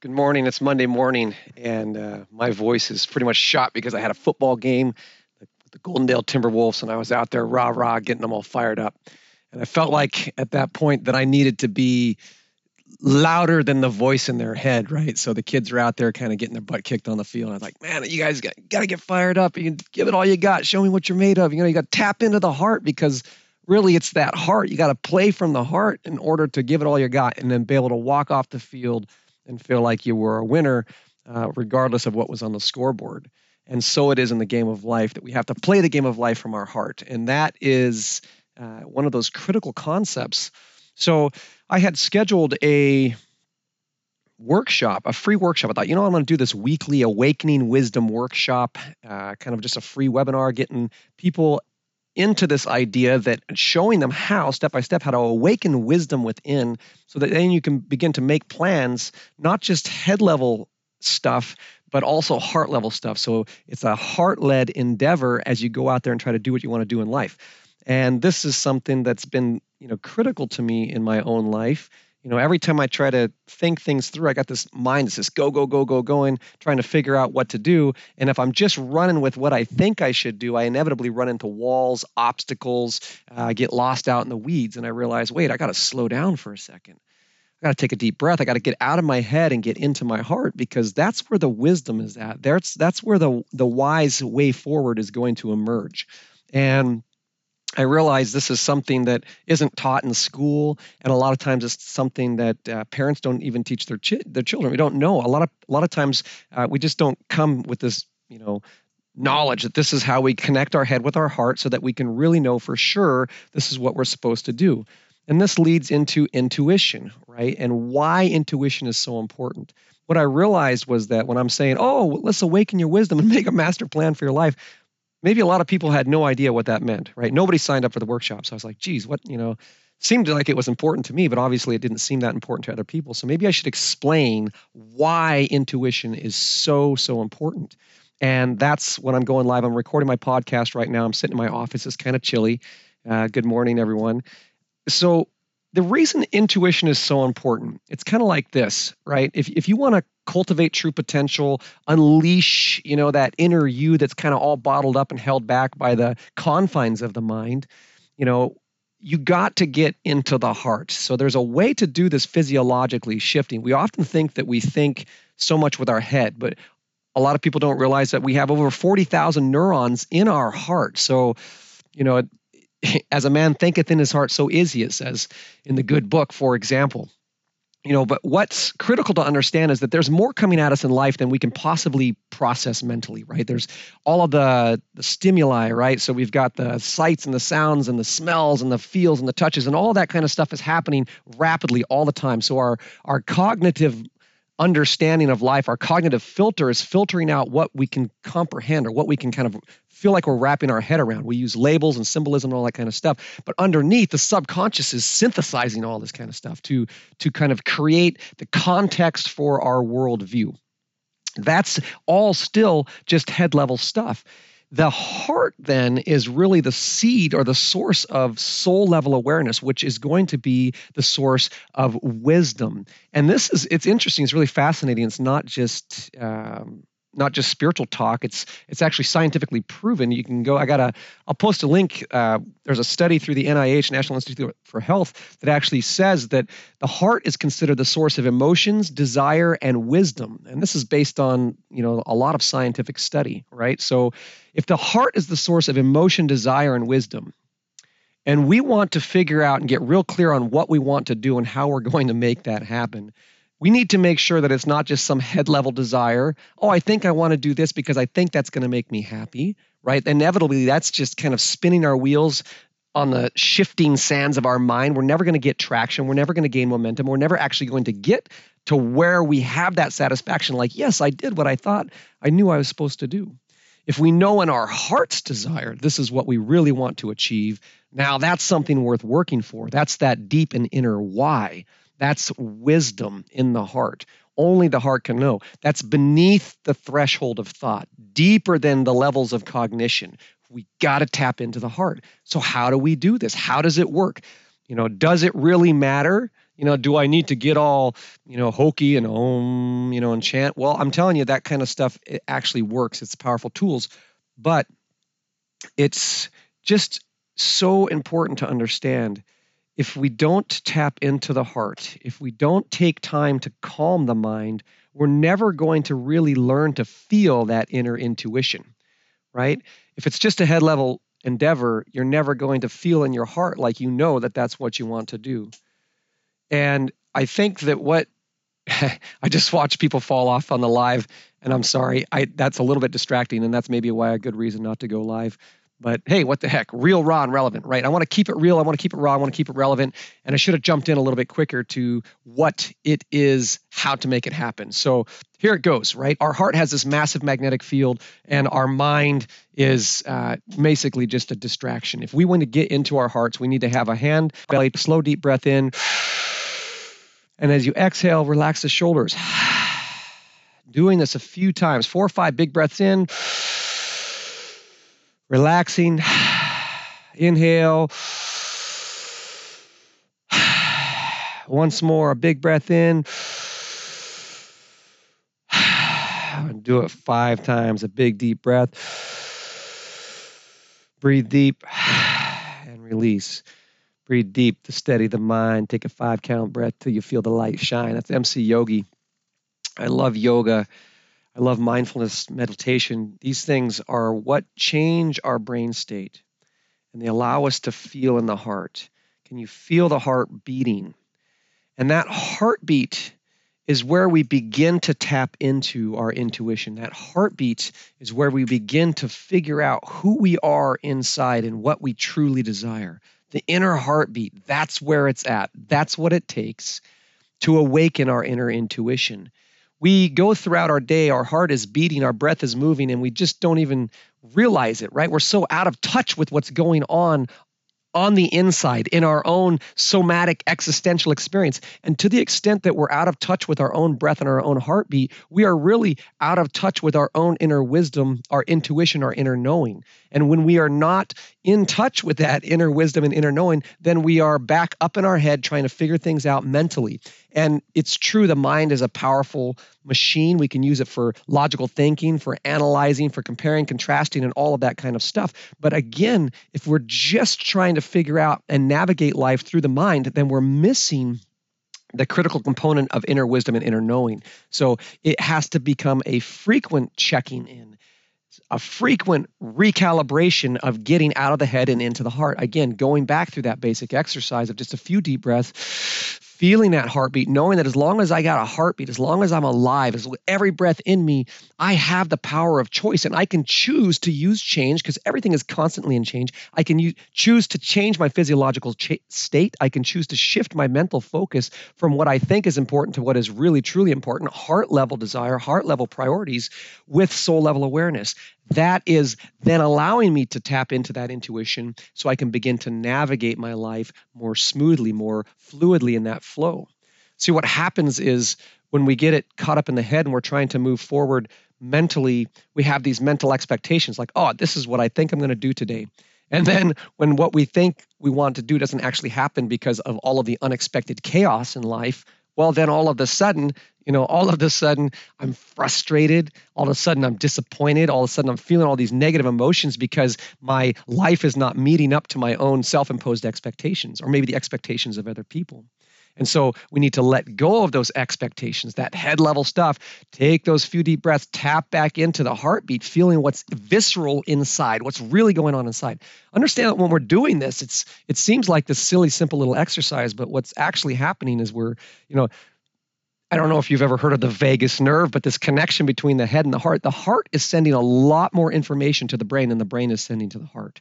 Good morning. It's Monday morning, and uh, my voice is pretty much shot because I had a football game with the Goldendale Timberwolves, and I was out there rah rah getting them all fired up. And I felt like at that point that I needed to be louder than the voice in their head, right? So the kids are out there kind of getting their butt kicked on the field. And I was like, man, you guys got, got to get fired up. You can give it all you got. Show me what you're made of. You know, you got to tap into the heart because really it's that heart. You got to play from the heart in order to give it all you got and then be able to walk off the field and feel like you were a winner, uh, regardless of what was on the scoreboard. And so it is in the game of life that we have to play the game of life from our heart. And that is uh, one of those critical concepts. So I had scheduled a workshop, a free workshop. I thought, you know, I'm going to do this weekly awakening wisdom workshop, uh, kind of just a free webinar, getting people into this idea that showing them how step by step how to awaken wisdom within so that then you can begin to make plans not just head level stuff but also heart level stuff. So it's a heart led endeavor as you go out there and try to do what you want to do in life. And this is something that's been you know critical to me in my own life you know, every time I try to think things through, I got this mind that's just go, go, go, go, going, trying to figure out what to do. And if I'm just running with what I think I should do, I inevitably run into walls, obstacles, uh, get lost out in the weeds. And I realize, wait, I got to slow down for a second. I got to take a deep breath. I got to get out of my head and get into my heart because that's where the wisdom is at. That's that's where the the wise way forward is going to emerge. And I realize this is something that isn't taught in school, and a lot of times it's something that uh, parents don't even teach their chi- their children. We don't know a lot of a lot of times uh, we just don't come with this, you know, knowledge that this is how we connect our head with our heart, so that we can really know for sure this is what we're supposed to do. And this leads into intuition, right? And why intuition is so important. What I realized was that when I'm saying, "Oh, let's awaken your wisdom and make a master plan for your life," maybe a lot of people had no idea what that meant, right? Nobody signed up for the workshop. So I was like, geez, what, you know, seemed like it was important to me, but obviously it didn't seem that important to other people. So maybe I should explain why intuition is so, so important. And that's when I'm going live. I'm recording my podcast right now. I'm sitting in my office. It's kind of chilly. Uh, good morning, everyone. So the reason intuition is so important, it's kind of like this, right? If, if you want to cultivate true potential, unleash, you know, that inner you that's kind of all bottled up and held back by the confines of the mind, you know, you got to get into the heart. So there's a way to do this physiologically shifting. We often think that we think so much with our head, but a lot of people don't realize that we have over 40,000 neurons in our heart. So, you know, as a man thinketh in his heart, so is he, it says in the good book, for example. You know, but what's critical to understand is that there's more coming at us in life than we can possibly process mentally, right? There's all of the, the stimuli, right? So we've got the sights and the sounds and the smells and the feels and the touches and all that kind of stuff is happening rapidly all the time. So our our cognitive understanding of life, our cognitive filter is filtering out what we can comprehend or what we can kind of feel like we're wrapping our head around. We use labels and symbolism and all that kind of stuff. But underneath, the subconscious is synthesizing all this kind of stuff to, to kind of create the context for our worldview. That's all still just head level stuff. The heart then is really the seed or the source of soul level awareness, which is going to be the source of wisdom. And this is, it's interesting, it's really fascinating. It's not just, um, not just spiritual talk. It's it's actually scientifically proven. You can go. I got a. I'll post a link. Uh, there's a study through the NIH, National Institute for Health, that actually says that the heart is considered the source of emotions, desire, and wisdom. And this is based on you know a lot of scientific study, right? So, if the heart is the source of emotion, desire, and wisdom, and we want to figure out and get real clear on what we want to do and how we're going to make that happen we need to make sure that it's not just some head level desire. Oh, I think I want to do this because I think that's going to make me happy, right? Inevitably, that's just kind of spinning our wheels on the shifting sands of our mind. We're never going to get traction. We're never going to gain momentum. We're never actually going to get to where we have that satisfaction like, yes, I did what I thought I knew I was supposed to do. If we know in our heart's desire, this is what we really want to achieve, now that's something worth working for. That's that deep and inner why. That's wisdom in the heart. Only the heart can know. That's beneath the threshold of thought, deeper than the levels of cognition. We got to tap into the heart. So, how do we do this? How does it work? You know, does it really matter? You know, do I need to get all, you know, hokey and om, you know, and chant? Well, I'm telling you, that kind of stuff it actually works. It's powerful tools, but it's just so important to understand if we don't tap into the heart, if we don't take time to calm the mind, we're never going to really learn to feel that inner intuition, right? If it's just a head level endeavor, you're never going to feel in your heart like you know that that's what you want to do. And I think that what I just watch people fall off on the live, and I'm sorry, I that's a little bit distracting, and that's maybe why a good reason not to go live. But hey, what the heck? Real, raw, and relevant, right? I want to keep it real. I want to keep it raw. I want to keep it relevant. And I should have jumped in a little bit quicker to what it is, how to make it happen. So here it goes, right? Our heart has this massive magnetic field, and our mind is uh, basically just a distraction. If we want to get into our hearts, we need to have a hand, belly, slow, deep breath in. And as you exhale, relax the shoulders. Doing this a few times, four or five big breaths in relaxing. Inhale. Once more, a big breath in. Do it five times, a big deep breath. Breathe deep and release. Breathe deep to steady the mind. Take a five count breath till you feel the light shine. That's MC Yogi. I love yoga. I love mindfulness, meditation. These things are what change our brain state and they allow us to feel in the heart. Can you feel the heart beating? And that heartbeat is where we begin to tap into our intuition. That heartbeat is where we begin to figure out who we are inside and what we truly desire. The inner heartbeat, that's where it's at. That's what it takes to awaken our inner intuition we go throughout our day, our heart is beating, our breath is moving, and we just don't even realize it, right? We're so out of touch with what's going on on the inside in our own somatic existential experience. And to the extent that we're out of touch with our own breath and our own heartbeat, we are really out of touch with our own inner wisdom, our intuition, our inner knowing. And when we are not in touch with that inner wisdom and inner knowing, then we are back up in our head trying to figure things out mentally. And it's true, the mind is a powerful machine. We can use it for logical thinking, for analyzing, for comparing, contrasting, and all of that kind of stuff. But again, if we're just trying to figure out and navigate life through the mind, then we're missing the critical component of inner wisdom and inner knowing. So it has to become a frequent checking in a frequent recalibration of getting out of the head and into the heart. Again, going back through that basic exercise of just a few deep breaths, feeling that heartbeat, knowing that as long as I got a heartbeat, as long as I'm alive, as every breath in me, I have the power of choice and I can choose to use change because everything is constantly in change. I can use, choose to change my physiological ch- state. I can choose to shift my mental focus from what I think is important to what is really, truly important heart level desire, heart level priorities with soul level awareness that is then allowing me to tap into that intuition so I can begin to navigate my life more smoothly, more fluidly in that flow. See, what happens is when we get it caught up in the head and we're trying to move forward mentally, we have these mental expectations like, oh, this is what I think I'm going to do today. And then when what we think we want to do doesn't actually happen because of all of the unexpected chaos in life, well, then all of a sudden you know, all of a sudden I'm frustrated. All of a sudden I'm disappointed. All of a sudden I'm feeling all these negative emotions because my life is not meeting up to my own self imposed expectations or maybe the expectations of other people. And so we need to let go of those expectations, that head level stuff. Take those few deep breaths, tap back into the heartbeat, feeling what's visceral inside, what's really going on inside. Understand that when we're doing this, it's it seems like this silly, simple little exercise, but what's actually happening is we're, you know, I don't know if you've ever heard of the vagus nerve, but this connection between the head and the heart, the heart is sending a lot more information to the brain than the brain is sending to the heart.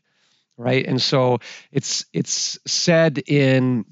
Right. And so it's it's said in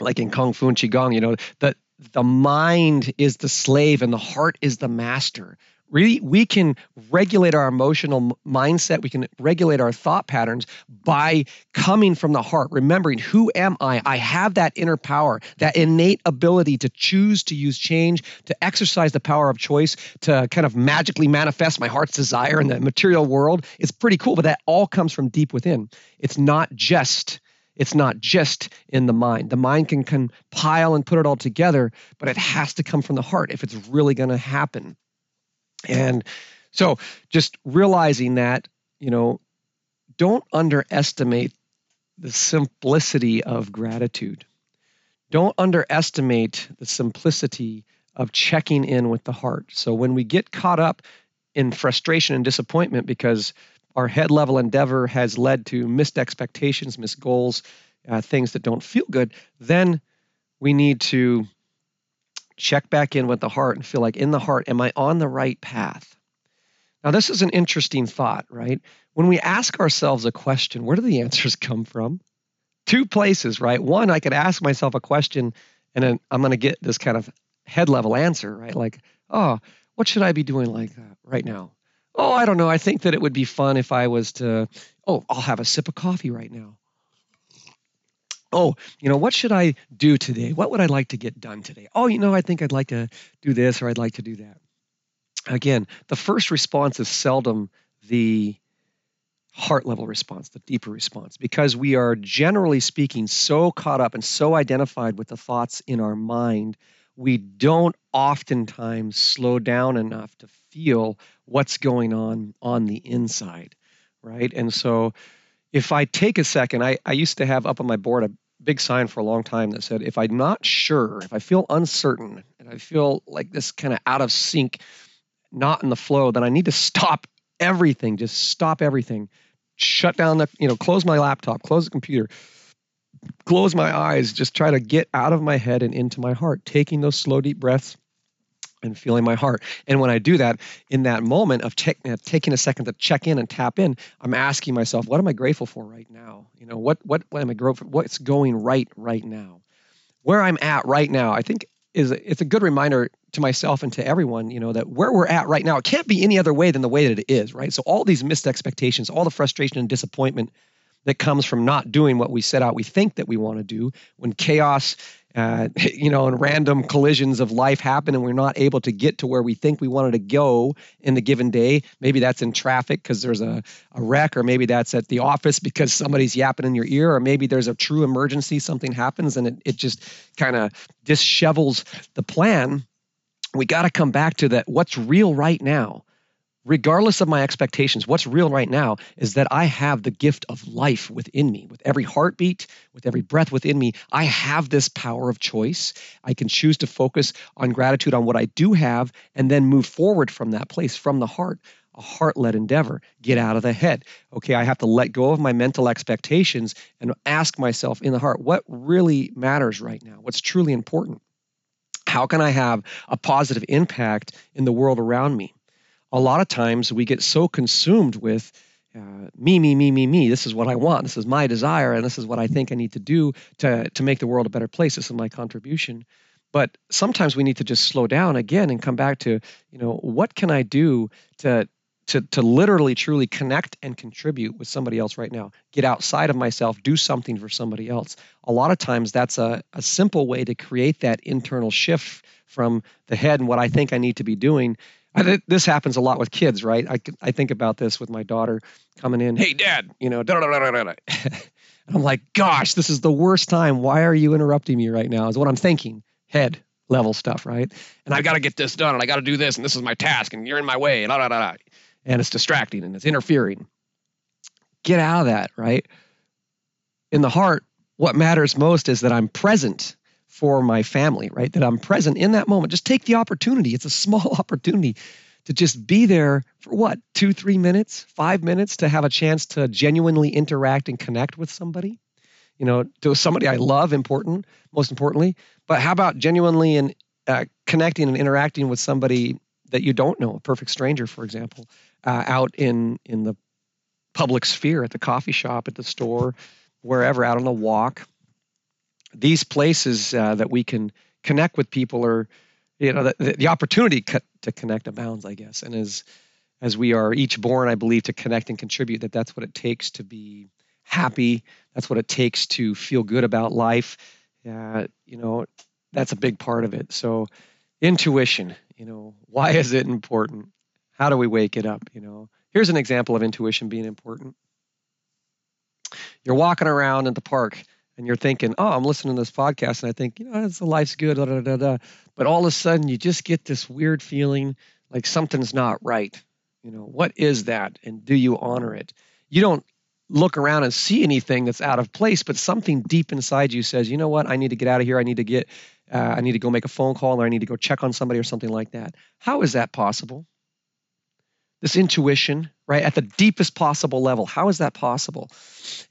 like in Kung Fu and Qigong, you know, that the mind is the slave and the heart is the master. Really we can regulate our emotional mindset. We can regulate our thought patterns by coming from the heart remembering who am i? I have that inner power that innate ability to choose to use change to exercise the power of choice to kind of magically manifest my heart's desire in the material world. It's pretty cool but that all comes from deep within. It's not just It's not just in the mind. The mind can compile and put it all together, but it has to come from the heart if it's really going to happen. And so just realizing that, you know, don't underestimate the simplicity of gratitude. Don't underestimate the simplicity of checking in with the heart. So when we get caught up in frustration and disappointment because our head level endeavor has led to missed expectations, missed goals, uh, things that don't feel good, then we need to check back in with the heart and feel like in the heart, am I on the right path? Now, this is an interesting thought, right? When we ask ourselves a question, where do the answers come from? Two places, right? One, I could ask myself a question and then I'm going to get this kind of head level answer, right? Like, oh, what should I be doing like that right now? Oh, I don't know. I think that it would be fun if I was to, oh, I'll have a sip of coffee right now. Oh, you know, what should I do today? What would I like to get done today? Oh, you know, I think I'd like to do this or I'd like to do that. Again, the first response is seldom the heart level response, the deeper response, because we are generally speaking so caught up and so identified with the thoughts in our mind we don't oftentimes slow down enough to feel what's going on on the inside, right? And so if I take a second, I, I used to have up on my board a big sign for a long time that said, if I'm not sure, if I feel uncertain, and I feel like this kind of out of sync, not in the flow, then I need to stop everything, just stop everything, shut down the, you know, close my laptop, close the computer, close my eyes, just try to get out of my head and into my heart, taking those slow, deep breaths and feeling my heart. And when I do that, in that moment of te- taking a second to check in and tap in, I'm asking myself, what am I grateful for right now? You know, what what, what am I grateful? What's going right right now? Where I'm at right now, I think is it's a good reminder to myself and to everyone, you know, that where we're at right now, it can't be any other way than the way that it is, right? So all these missed expectations, all the frustration and disappointment that comes from not doing what we set out we think that we want to do. When chaos uh, you know and random collisions of life happen and we're not able to get to where we think we wanted to go in the given day maybe that's in traffic because there's a, a wreck or maybe that's at the office because somebody's yapping in your ear or maybe there's a true emergency something happens and it, it just kind of dishevels the plan. We got to come back to that what's real right now regardless of my expectations, what's real right now is that I have the gift of life within me. With every heartbeat, with every breath within me, I have this power of choice. I can choose to focus on gratitude on what I do have and then move forward from that place, from the heart. A heart led endeavor. Get out of the head. Okay, I have to let go of my mental expectations and ask myself in the heart, what really matters right now? What's truly important? How can I have a positive impact in the world around me? A lot of times we get so consumed with uh, me, me, me, me, me. This is what I want. This is my desire, and this is what I think I need to do to to make the world a better place. This is my contribution. But sometimes we need to just slow down again and come back to, you know, what can I do to to to literally truly connect and contribute with somebody else right now. Get outside of myself, do something for somebody else. A lot of times that's a, a simple way to create that internal shift from the head and what I think I need to be doing I, this happens a lot with kids, right? I, I think about this with my daughter coming in. Hey, Dad, you know, da, da, da, da, da. I'm like, gosh, this is the worst time. Why are you interrupting me right now? Is what I'm thinking. Head level stuff, right? And I've got to get this done, and I got to do this, and this is my task, and you're in my way, and da, da, da, da. and it's distracting and it's interfering. Get out of that, right? In the heart, what matters most is that I'm present for my family, right? That I'm present in that moment. Just take the opportunity. It's a small opportunity to just be there for what, two, three minutes, five minutes to have a chance to genuinely interact and connect with somebody. You know, to somebody I love, important, most importantly. But how about genuinely and uh, connecting and interacting with somebody that you don't know, a perfect stranger, for example, uh, out in in the public sphere, at the coffee shop, at the store, wherever, out on a walk, these places uh, that we can connect with people are, you know, the, the opportunity to connect abounds, I guess. And as as we are each born, I believe, to connect and contribute, that that's what it takes to be happy. That's what it takes to feel good about life. Uh, you know, that's a big part of it. So, intuition. You know, why is it important? How do we wake it up? You know, here's an example of intuition being important You're walking around in the park and you're thinking, oh, I'm listening to this podcast and I think, you know, it's, life's good, da, da, da, da. but all of a sudden you just get this weird feeling like something's not right. You know, what is that? And do you honor it? You don't look around and see anything that's out of place, but something deep inside you says, you know what, I need to get out of here. I need to get, uh, I need to go make a phone call or I need to go check on somebody or something like that. How is that possible? This intuition, right, at the deepest possible level. How is that possible?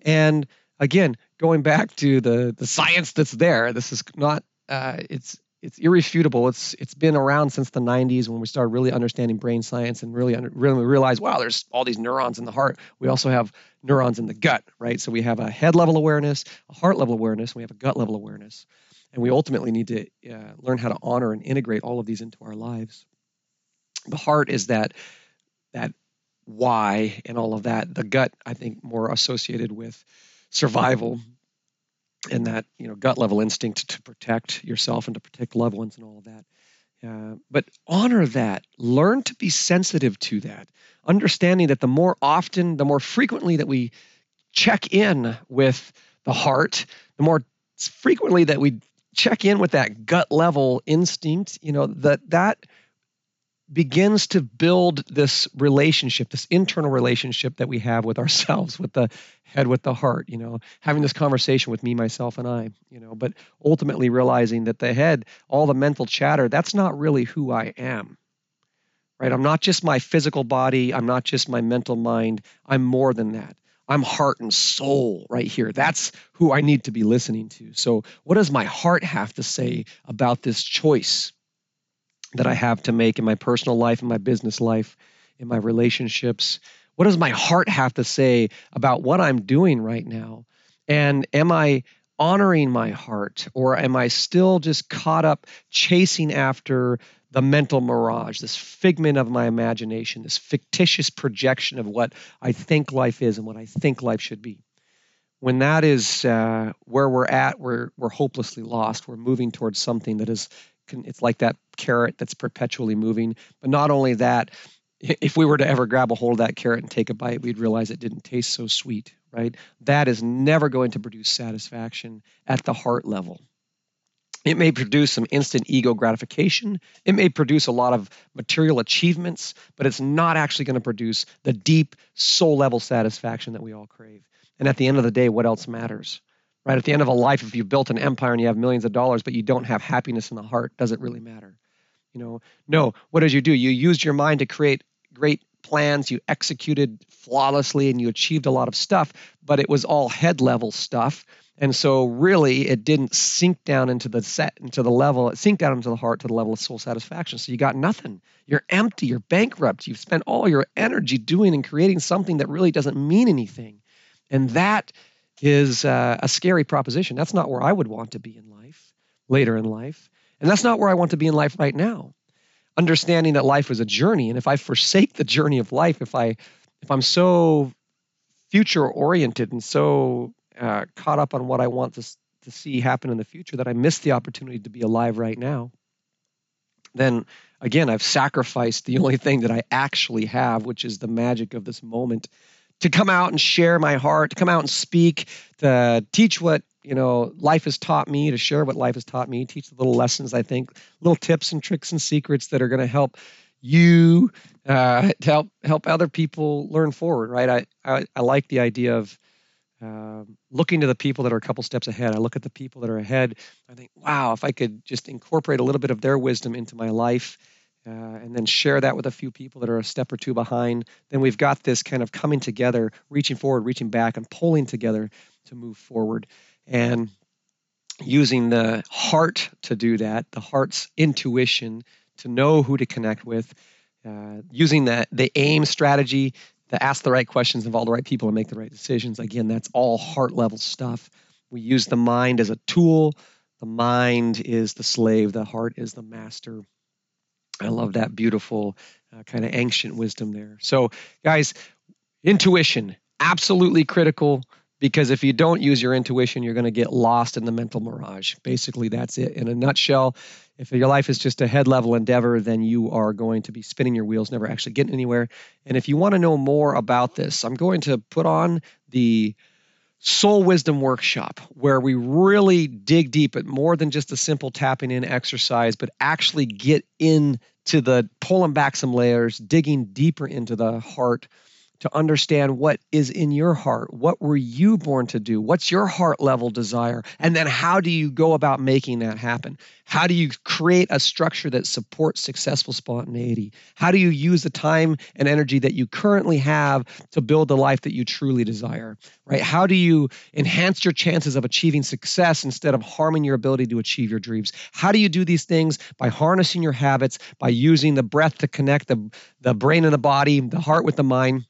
And again, going back to the the science that's there, this is not, uh, it's it's irrefutable. It's it's been around since the 90s when we started really understanding brain science and really under, really realized, wow, there's all these neurons in the heart. We also have neurons in the gut, right? So we have a head level awareness, a heart level awareness, and we have a gut level awareness, and we ultimately need to uh, learn how to honor and integrate all of these into our lives. The heart is that that why and all of that. The gut, I think, more associated with survival and that you know gut level instinct to protect yourself and to protect loved ones and all of that. Uh, but honor that. Learn to be sensitive to that. Understanding that the more often, the more frequently that we check in with the heart, the more frequently that we check in with that gut level instinct, you know, that that begins to build this relationship, this internal relationship that we have with ourselves, with the head, with the heart, you know, having this conversation with me, myself, and I, you know, but ultimately realizing that the head, all the mental chatter, that's not really who I am. Right? I'm not just my physical body, I'm not just my mental mind, I'm more than that. I'm heart and soul right here. That's who I need to be listening to. So, what does my heart have to say about this choice? That I have to make in my personal life, in my business life, in my relationships? What does my heart have to say about what I'm doing right now? And am I honoring my heart or am I still just caught up chasing after the mental mirage, this figment of my imagination, this fictitious projection of what I think life is and what I think life should be? When that is uh, where we're at, we're, we're hopelessly lost. We're moving towards something that is it's like that carrot that's perpetually moving. But not only that, if we were to ever grab a hold of that carrot and take a bite, we'd realize it didn't taste so sweet, right? That is never going to produce satisfaction at the heart level. It may produce some instant ego gratification. It may produce a lot of material achievements, but it's not actually going to produce the deep soul level satisfaction that we all crave. And at the end of the day, what else matters? Right? At the end of a life, if you've built an empire and you have millions of dollars, but you don't have happiness in the heart, does it really matter? You know, no. What did you do? You used your mind to create great plans. You executed flawlessly, and you achieved a lot of stuff, but it was all head level stuff. And so, really, it didn't sink down into the set, into the level. It sinked down into the heart to the level of soul satisfaction. So you got nothing. You're empty. You're bankrupt. You've spent all your energy doing and creating something that really doesn't mean anything. And that is uh, a scary proposition. That's not where I would want to be in life, later in life. And that's not where I want to be in life right now. Understanding that life is a journey, and if I forsake the journey of life, if I if I'm so future oriented and so uh, caught up on what I want to to see happen in the future that I miss the opportunity to be alive right now, then again I've sacrificed the only thing that I actually have, which is the magic of this moment to come out and share my heart, to come out and speak, to teach what you know life has taught me, to share what life has taught me, teach the little lessons I think, little tips and tricks and secrets that are going to help you uh, to help help other people learn forward. Right? I I, I like the idea of uh, looking to the people that are a couple steps ahead. I look at the people that are ahead. I think, wow, if I could just incorporate a little bit of their wisdom into my life uh, and then share that with a few people that are a step or two behind, then we've got this kind of coming together, reaching forward, reaching back, and pulling together to move forward. And using the heart to do that, the heart's intuition to know who to connect with, uh, using the, the AIM strategy to ask the right questions, involve the right people, and make the right decisions. Again, that's all heart level stuff. We use the mind as a tool. The mind is the slave, the heart is the master. I love that beautiful uh, kind of ancient wisdom there. So, guys, intuition, absolutely critical because if you don't use your intuition, you're going to get lost in the mental mirage. Basically, that's it. In a nutshell, if your life is just a head level endeavor, then you are going to be spinning your wheels, never actually getting anywhere. And if you want to know more about this, I'm going to put on the Soul Wisdom Workshop, where we really dig deep at more than just a simple tapping in exercise, but actually get into the pulling back some layers, digging deeper into the heart to understand what is in your heart. What were you born to do? What's your heart level desire? And then how do you go about making that happen? How do you create a structure that supports successful spontaneity? How do you use the time and energy that you currently have to build the life that you truly desire? Right? How do you enhance your chances of achieving success instead of harming your ability to achieve your dreams? How do you do these things? By harnessing your habits, by using the breath to connect the, the brain and the body, the heart with the mind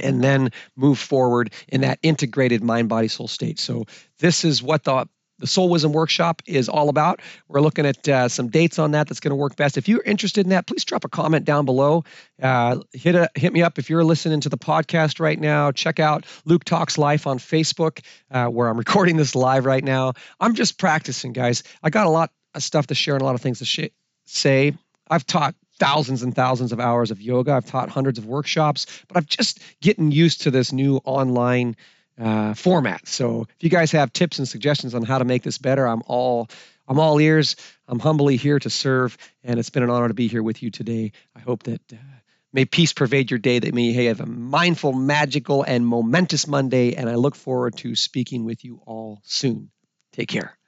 and then move forward in that integrated mind body soul state. So this is what the the soul wisdom workshop is all about. We're looking at uh, some dates on that that's going to work best. If you're interested in that please drop a comment down below. Uh, hit a, hit me up if you're listening to the podcast right now. Check out luke talks life on facebook uh, where i'm recording this live right now. I'm just practicing guys. I got a lot of stuff to share and a lot of things to sh- say. I've taught thousands and thousands of hours of yoga. I've taught hundreds of workshops, but I'm just getting used to this new online uh, format. So if you guys have tips and suggestions on how to make this better, I'm all I'm all ears. I'm humbly here to serve, and it's been an honor to be here with you today. I hope that uh, may peace pervade your day. That may you have a mindful, magical, and momentous Monday. And I look forward to speaking with you all soon. Take care.